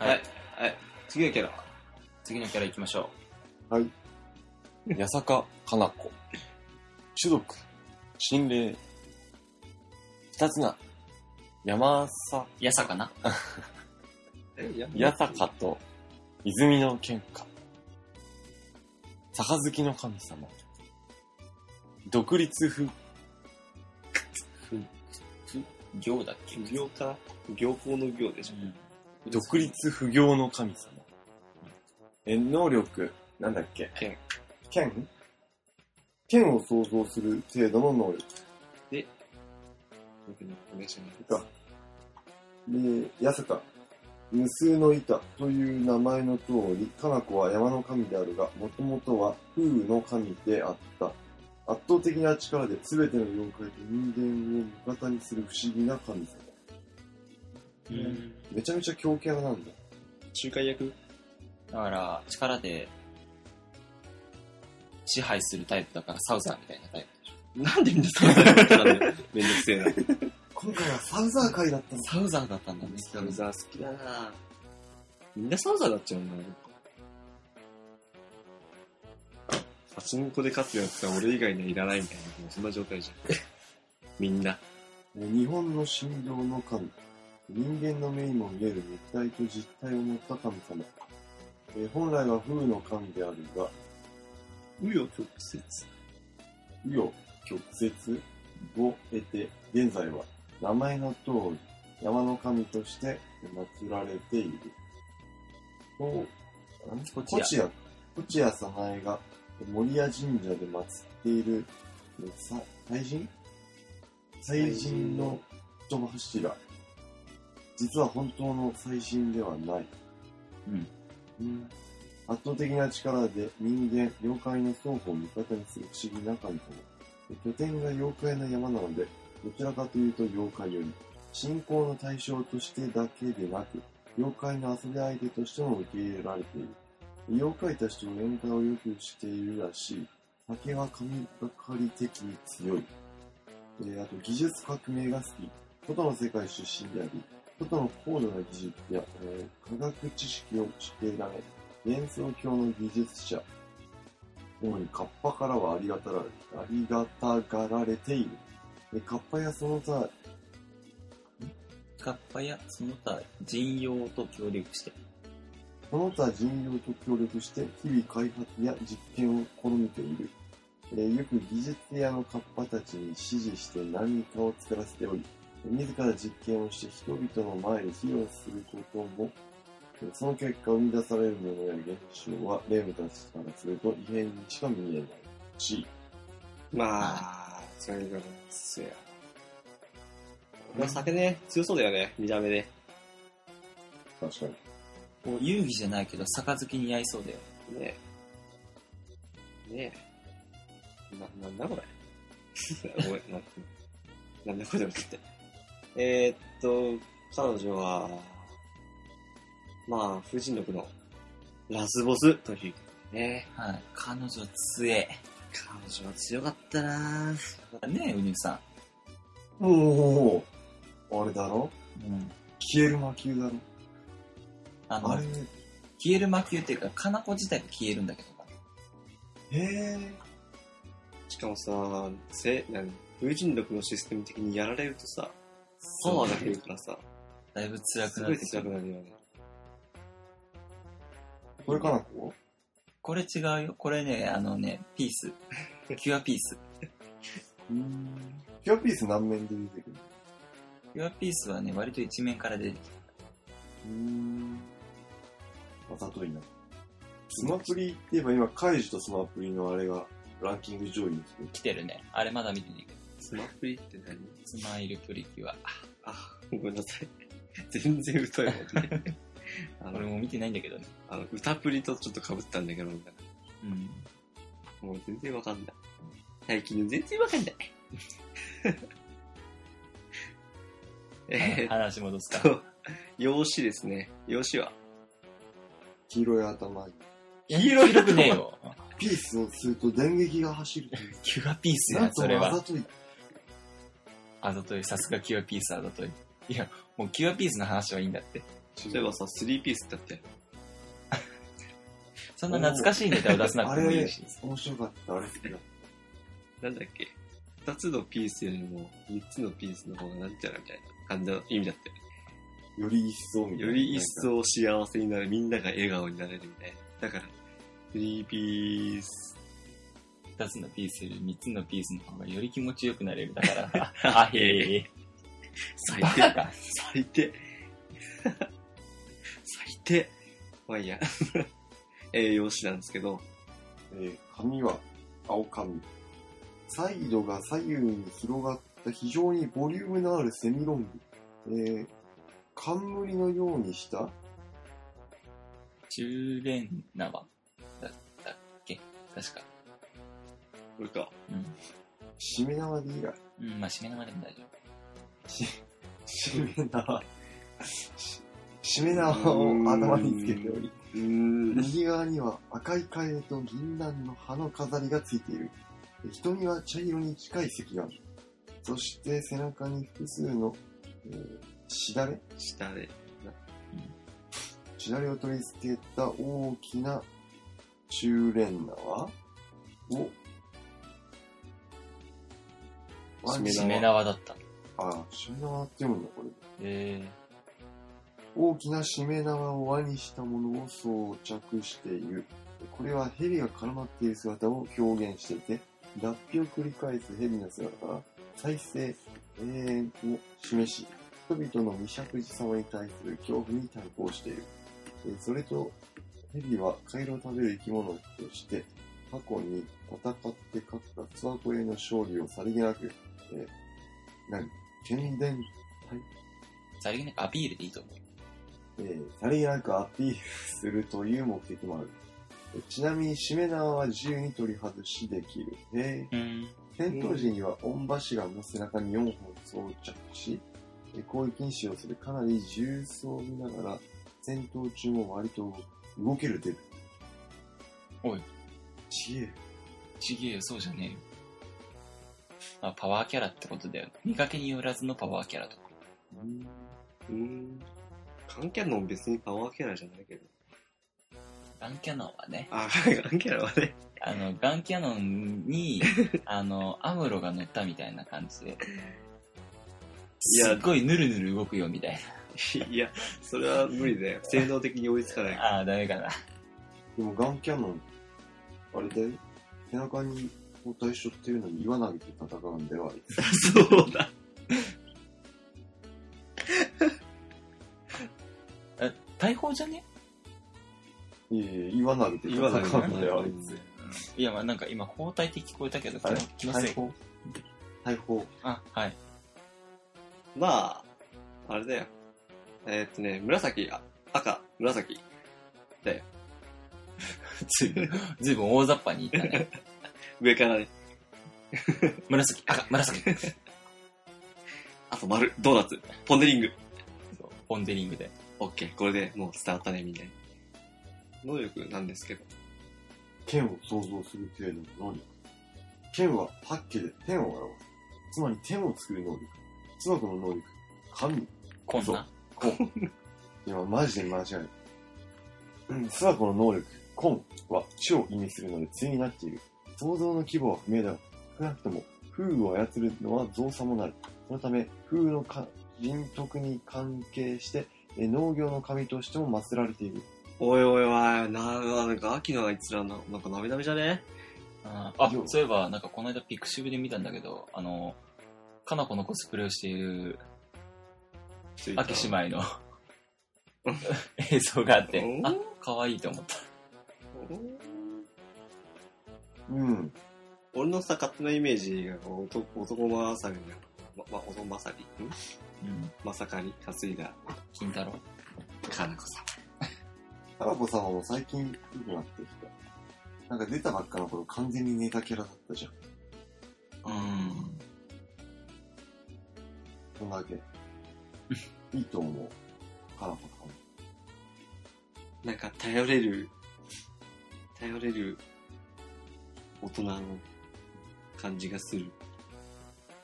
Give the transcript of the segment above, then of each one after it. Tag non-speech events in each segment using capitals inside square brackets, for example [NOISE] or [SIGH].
はい。はい。次のキャラ。次のキャラ行きましょはい。八坂かな子。種族、心霊。二つな。山さ、う。やさかな八坂と泉の喧嘩。杯の神様。独立不、行だっけ？不行か？行行の行でしょ。独立不行の神様。え、能力、なんだっけ？剣。剣？剣を想像する程度の能力。僕にお願いします。か。で、八坂、無数の板という名前の通り、かな子は山の神であるが、もともとは風雨の神であった。圧倒的な力で全ての妖怪と人間を味方にする不思議な神様。うん。めちゃめちゃ強キャラなんだ。仲介役？だから、力で、支配するタイプだから、サウザーみたいなタイプでしょ。なんでみんなサウザーだったんだよ。[LAUGHS] めんどくせえな。今回はサウザー会だったんだ。サウザーだったんだね。サウザー好きだなみんなサウザーだっちゃうんだ。パチンコで勝つやつは俺以外にはいらないみたいな、もうそんな状態じゃん。みんな。日本の神道の神。人間の目にも見える肉体と実体を持った神様。えー本来は風の神であるが、うよ曲折。紆余曲折を得て、現在は名前の通り山の神として祀られている。と、んこちやちや、こちや早苗が守谷神社で祀っている、祭神祭神の人柱。実は本当の祭神ではない。うん。うん圧倒的な力で人間、妖怪の双方を味方にする不思議な神様。拠点が妖怪の山なので、どちらかというと妖怪より、信仰の対象としてだけでなく、妖怪の遊び相手としても受け入れられている。妖怪たちと宴会をよくしているらしい。酒は神がかり的に強い。えーあと、技術革命が好き。外の世界出身であり、外の高度な技術や、えー科学知識を知っていられ、幻想郷の技術者。主にカッパからはありがたられ、ありがたがられている。でカッパやその他、カッパやその他人用と協力して。その他人用と協力して日々開発や実験を試みている。えーよく技術屋のカッパたちに指示して何かを作らせており、自ら実験をして人々の前で披露することも、えーその結果生み出されるものや現象は、レムたちからすると異変にしか見えないし、まあ、それが強や。まあ酒ね、強そうだよね、見た目で。確かに。こう遊戯じゃないけど、杯に合いそうだよ。ねえ。ねえ。な、なんだこれ。ごめん、な、なんだこれって。えー、っと、彼女は、まあ、風神録のラスボスというね。はい。彼女強え。彼女は強かったなぁ。ねえ、ウニさおおあれだろ？ん。うん。消える魔球だろあの、あれ、消える魔球っていうか、かな子自体が消えるんだけどへえ。しかもさ、せ、なに、風神録のシステム的にやられるとさ、パワーが減るからさ、だいぶ辛くすごいなってくる。辛くなるよね。これかなここ？れ違うよ。これね、あのね、ピース。[LAUGHS] キュアピース。うん。キュアピース何面で出てくるキュアピースはね、割と一面から出てきた。うん。わざといな。スマプリって言えば今、カイジとスマプリのあれがランキング上位に来てる。来てるね。あれまだ見てないけど。スマプリって何？スマイルプリキュア。あ、ごめんなさい。[LAUGHS] 全然疎いもんね。[LAUGHS] あの、俺も見てないんだけどね。あの歌プリとちょっと被ったんだけど、みたいうん。なもう全然わかんない。最近の全然わかんない。[LAUGHS] えー話戻すか。っと、用紙ですね。用紙は？黄色い頭に。黄色いくねえよ。ピースをすると電撃が走るという。キュアピースやなん、とそれは。あざとい。さすがキュアピースあざとい。いや、もうキュアピースの話はいいんだって。そういえばさ、3ピースだって。そんな懐かしいネタを出さなあれくてもいいし。、面白かった。あれ好きだ。なんだっけ二つのピースよりも三つのピースの方がなんちゃらみたいな感じの意味だって。より一層みたいな。より一層幸せになる、みんなが笑顔になれるみたいな。だから、3ピース。二つのピースより三つのピースの方がより気持ちよくなれる。だから、[LAUGHS] あ、へえ。最低。か。最低。[LAUGHS] 最低。まあいいや。[LAUGHS] 栄養士なんですけど、えー髪は青髪。サイドが左右に広がった非常にボリュームのあるセミロング。えー、冠のようにした？中連縄だったっけ？確か。これか。うん。しめ縄でいいや。うん、まあ、締め縄でも大丈し、しめ縄。ししめ縄を頭につけており、うーん。右側には赤いカエデと銀杏の葉の飾りがついている。瞳は茶色に近い石がある。そして背中に複数の、えー、しだれ？下で。しだれを取り付けた大きな中連縄を、しめ夫。締め縄だった。あ、しめ縄って読むんだ、これ。え大きなしめ縄を輪にしたものを装着している。これは蛇が絡まっている姿を表現していて、脱皮を繰り返す蛇の姿から再生、永遠を示し、人々の未釈寺様に対する恐怖に対抗している。えーそれと、蛇はカエルを食べる生き物として、過去に戦って勝ったツワコへの勝利をさりげなく、えー、何剣伝ー、さりげなくアピールでいいと思う。えー、さりげなくアピールするという目的もある。えちなみに、しめ縄は自由に取り外しできる。えうん。ー、戦闘時には御柱の背中に4本装着し、えー攻撃に使用するかなり重装見ながら、戦闘中も割と動けるデブ。おい。ちげえ。ちげえよ、そうじゃねえよ。まあ、パワーキャラってことだよ。見かけによらずのパワーキャラとか。うーん。カンキャノン別にパワーキャラじゃないけど。ガンキャノンはね、あ、カンキャラはね。あの、ガンキャノンに、[LAUGHS] あの、アムロが乗ったみたいな感じで、いやすっごいヌルヌル動くよみたいいや、それは無理だよ。[LAUGHS] 性能的に追いつかない。な。ああ、ダメかな。でもガンキャノン、あれだよ。背中に包帯しょってるのに岩投げて戦うんだよ、あいつ。そうだ。[LAUGHS] え、大砲じゃね？いやいや、岩投げて戦うんだよ、あいつ。いや、まあなんか今、包帯って聞こえたけど、気のせい。大砲大砲。あ、はい。まあ、あれだよ。えーっとね、紫、あ赤、紫。[LAUGHS] ずいぶん、ずいぶん大雑把に言ったね。上からね。[LAUGHS] 紫、赤、紫。[LAUGHS] あと丸、ドーナツ、ポンデリング。そうポンデリングで。オッケー、これでもう伝わったね、みんなに。能力なんですけど。剣を想像する程度の能力。剣はパッケで天を表す。つまり天を作る能力。つまこの能力。神。こんな？コン。今マジで間違える。うん、スワコの能力、コンは地を意味するので対になっている。想像の規模は不明だが、少なくとも風雨を操るのは造作もない。そのため、風雨のか人徳に関係して、え農業の神としても祀られている。おいおいおい、な、なんか秋のあいつらな、なんかなめなめじゃね？ああ、そういえば、なんかこの間ピクシブで見たんだけど、あの、かなこのコスプレをしている秋姉妹の [LAUGHS] 映像があってう、んあ、可愛いと思った。うん。俺のさ、勝手なイメージが、こう男男まさりの、ま、ま、男まさり？ん？うん。まさかり担いだ、金太郎？かなこさん。タラコさんはもう最近良くなってきた。なんか出たばっかの頃完全にネタキャラだったじゃん。うん。そんだけ。いいと思う。タラコさん。なんか頼れる、頼れる大人の感じがする。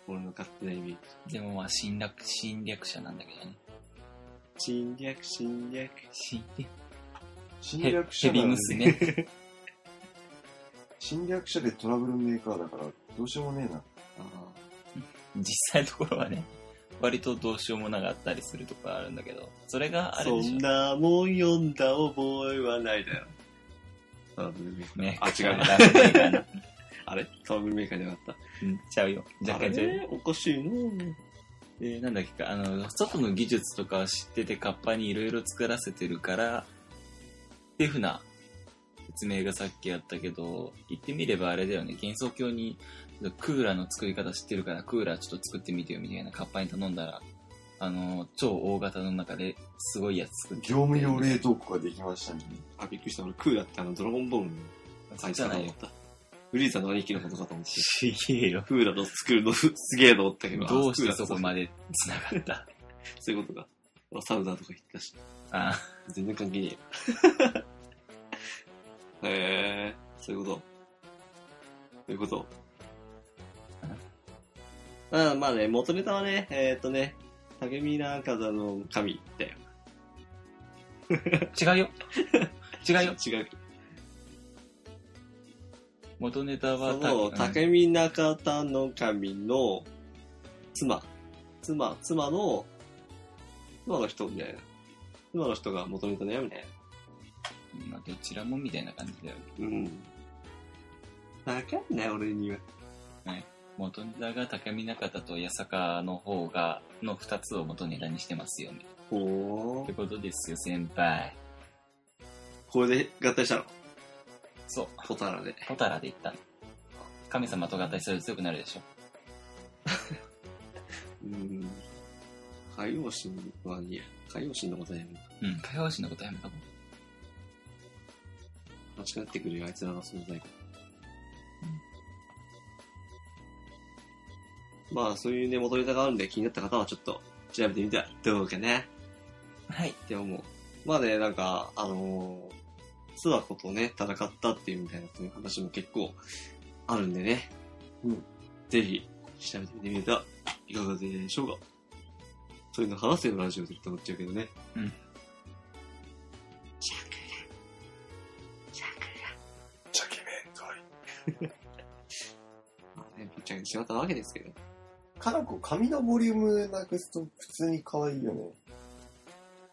俺の勝手なイメージ。でもまあ、侵略、侵略者なんだけどね。侵略、侵略。し侵ヘ略者なのヘビ。[LAUGHS] 侵略者でトラブルメーカーだから、どうしようもねえな。あ実際のところはね、割とどうしようもなかったりするとこあるんだけど、それがあれでしょそん。なもん読んだ覚えはないだよ。ブルメーカー。ね、あ、違う。[LAUGHS] な。あれトラブルメーカーじゃなかっうん、ちゃうよ。た。若干ちゃうおかしいな。で、なんだっけか、あの、外の技術とかを知っててカッパにいろいろ作らせてるから、っていうふうな説明がさっきあったけど、言ってみればあれだよね、幻想郷にクーラーの作り方知ってるから、クーラーちょっと作ってみてよみたいな。カッパに頼んだら、あの、超大型の中ですごいやつ作って業務用冷凍庫ができましたね。あ、びっくりした。俺、クーラーってあの、ドラゴンボールのそっちじゃないよ。た。フリーザの兄貴のことかと思って。ちげえよ。クーラーの作るのすげえと思ったけど。どうしてあそこまで繋がった？そういうことか。サウダーとか言ってたし。あ全然関係ねえよ。へえ、そういうこと。そういうこと。うん、まあね、元ネタはね、えーっとね、竹見な風の神だよ。違うよ。違うよ。違う。元ネタはその、うん竹見中田の神の妻、妻、妻の、妻の人みたいな。妻の人が元ネタだよみたいな。まあ、どちらもみたいな感じだよ。うん。わかんない、俺には。元ネタが高見中田と八坂の方が、の二つを元ネタにしてますよね。ほーって。ことですよ、先輩。これで合体したの？そう。ポタラで。ポタラで言ったの。神様と合体すると強くなるでしょ。[LAUGHS] うん。海洋神はいいや。海洋神のことやめた。うん。火曜神のことやめたもん。間違ってくるよ、あいつらの存在が。まあ、そういうね、元ネタがあるんで気になった方はちょっと調べてみてはどうかなっはい。て思う。まあね、なんか、あのー、諏訪子とね、戦ったっていうみたいなそういう話も結構あるんでね。うん。ぜひ、調べてみてはいかがでしょうか。そういうの話せよ、ラジオでって思っちゃうけどね。うん。チャケメントイ。[LAUGHS] まあね、ぶっちゃけてしまったわけですけど。かなこ髪のボリュームなくすと普通に可愛いよね。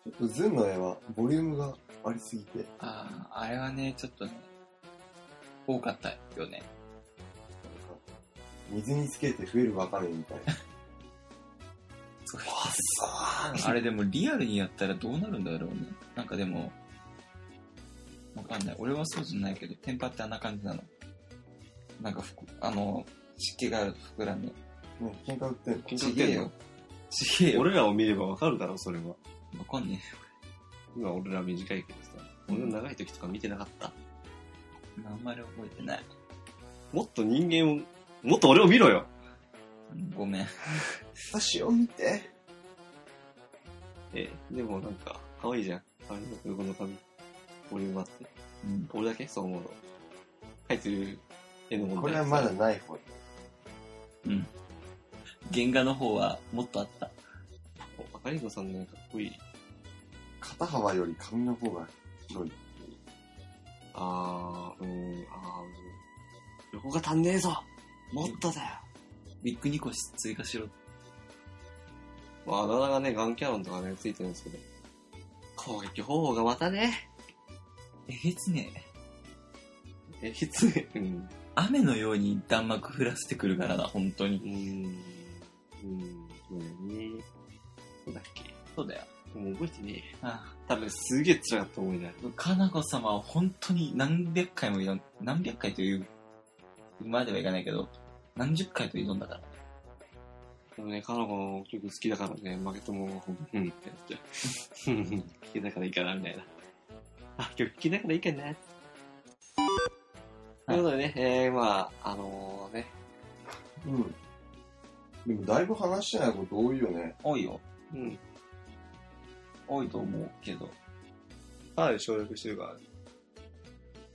ちょっとズンの絵はボリュームがありすぎて、ああ、あれはね、ちょっとね、多かったよね。水につけて増えるわかめみたいな。[LAUGHS] そうわっさあれでもリアルにやったらどうなるんだろうね。なんかでも、わかんない。俺はそうじゃないけど、テンパってあんな感じなの。なんかふく、あの、湿気が膨らんで。ね、喧嘩売ってんの？喧嘩売ってんの？ちげえよ。俺らを見ればわかるだろ、それは。わかんね今俺ら短いけどさ。俺の長い時とか見てなかった？え。あんまり覚えてない。もっと人間を、もっと俺を見ろよごめん。私を見て。え、でもなんか、可愛いじゃん。髪の横の髪。ボリュームあって。うん。俺だけ？そう思うの。描いてる絵の問題。これはまだない方。うん。原画の方はもっとあった？お、赤リンゴさんのかっこいい。肩幅より髪の方が広い。あー、うーん、あー、うん横が足んねえぞもっとだよビッグニコシ追加しろ。まあ、あだ名がね、ガンキャノンとかね、ついてるんですけど。攻撃方法がまたね、えげつねえ。えきつい。うん。雨のように弾幕降らせてくるからな、本当に。うーん。うん。そうだよね。そうだっけ？そうだよ。もう覚えてねえ。あ多分すげえ辛かった思い出。あかなこ様は本当に何百回も挑ん、何百回という、まではいかないけど、何十回と挑んだから。でもね、カナコの曲好きだからね、負けても、うんってなっちゃう。うん聴けたからいいかな、みたいな。あ、曲聴けたからいいかな。ということでね、えー、まあ、あのね、うん。でもだいぶ話してないこと多いよね。多いよ。うん。多いと思うけど。かなり省略してるからね。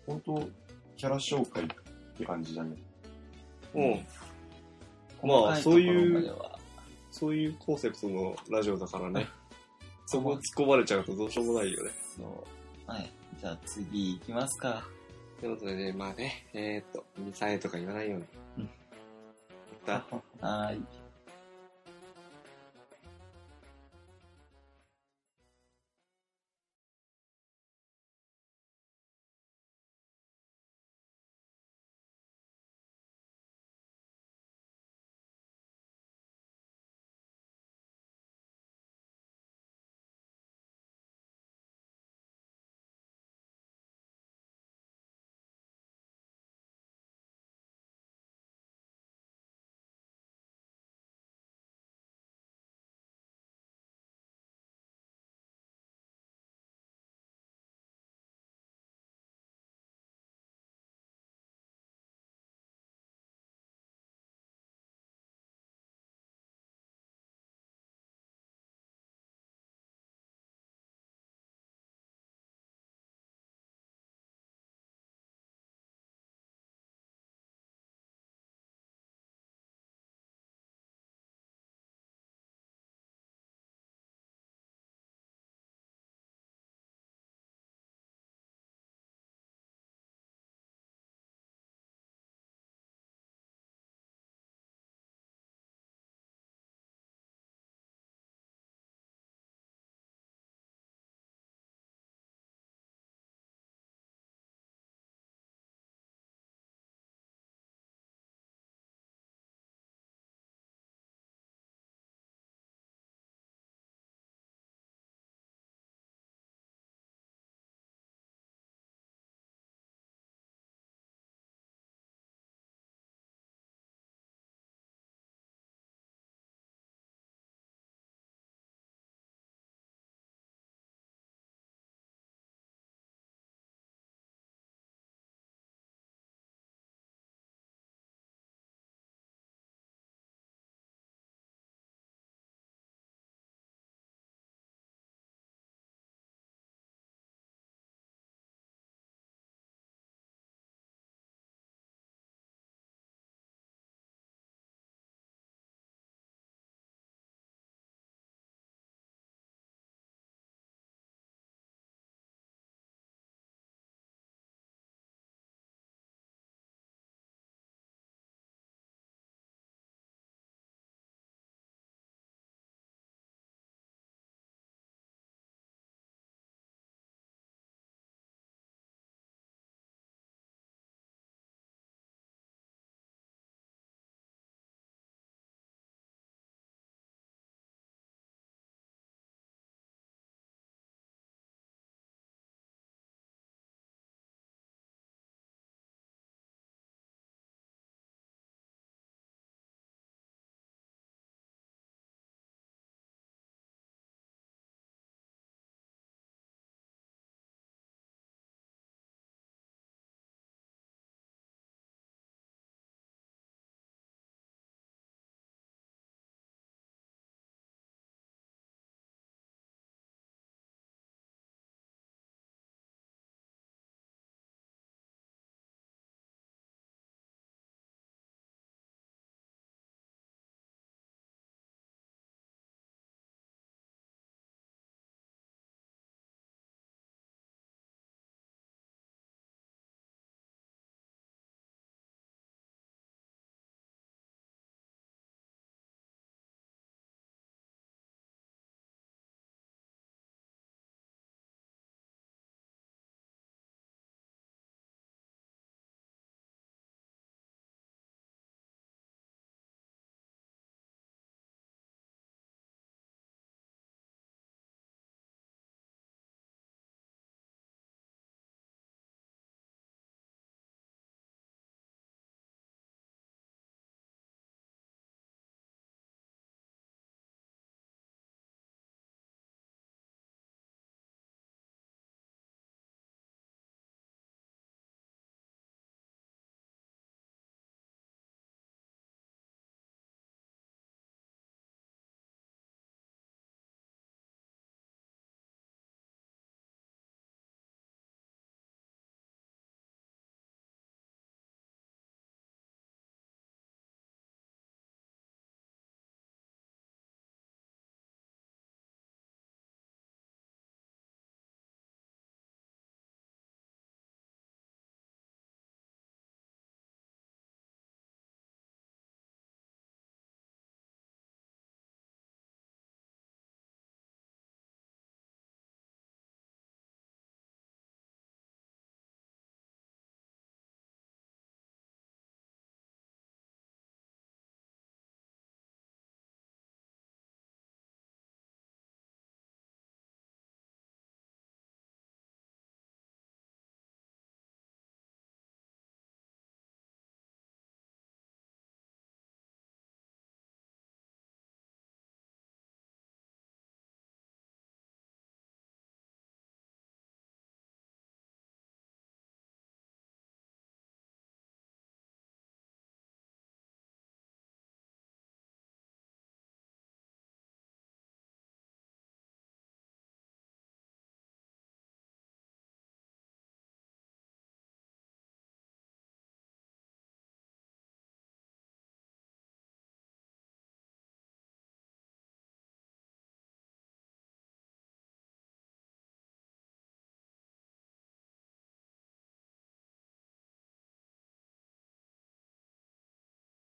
本当キャラ紹介って感じだね。うん。まあ細かいところそういうまではそういうコンセプトのラジオだからね。[LAUGHS] そこ突っ込まれちゃうとどうしようもないよね。そう。はい。じゃあ次行きますか。ということでね、まあね、えー、っと、ミサイとか言わないように。うんた [LAUGHS] はい。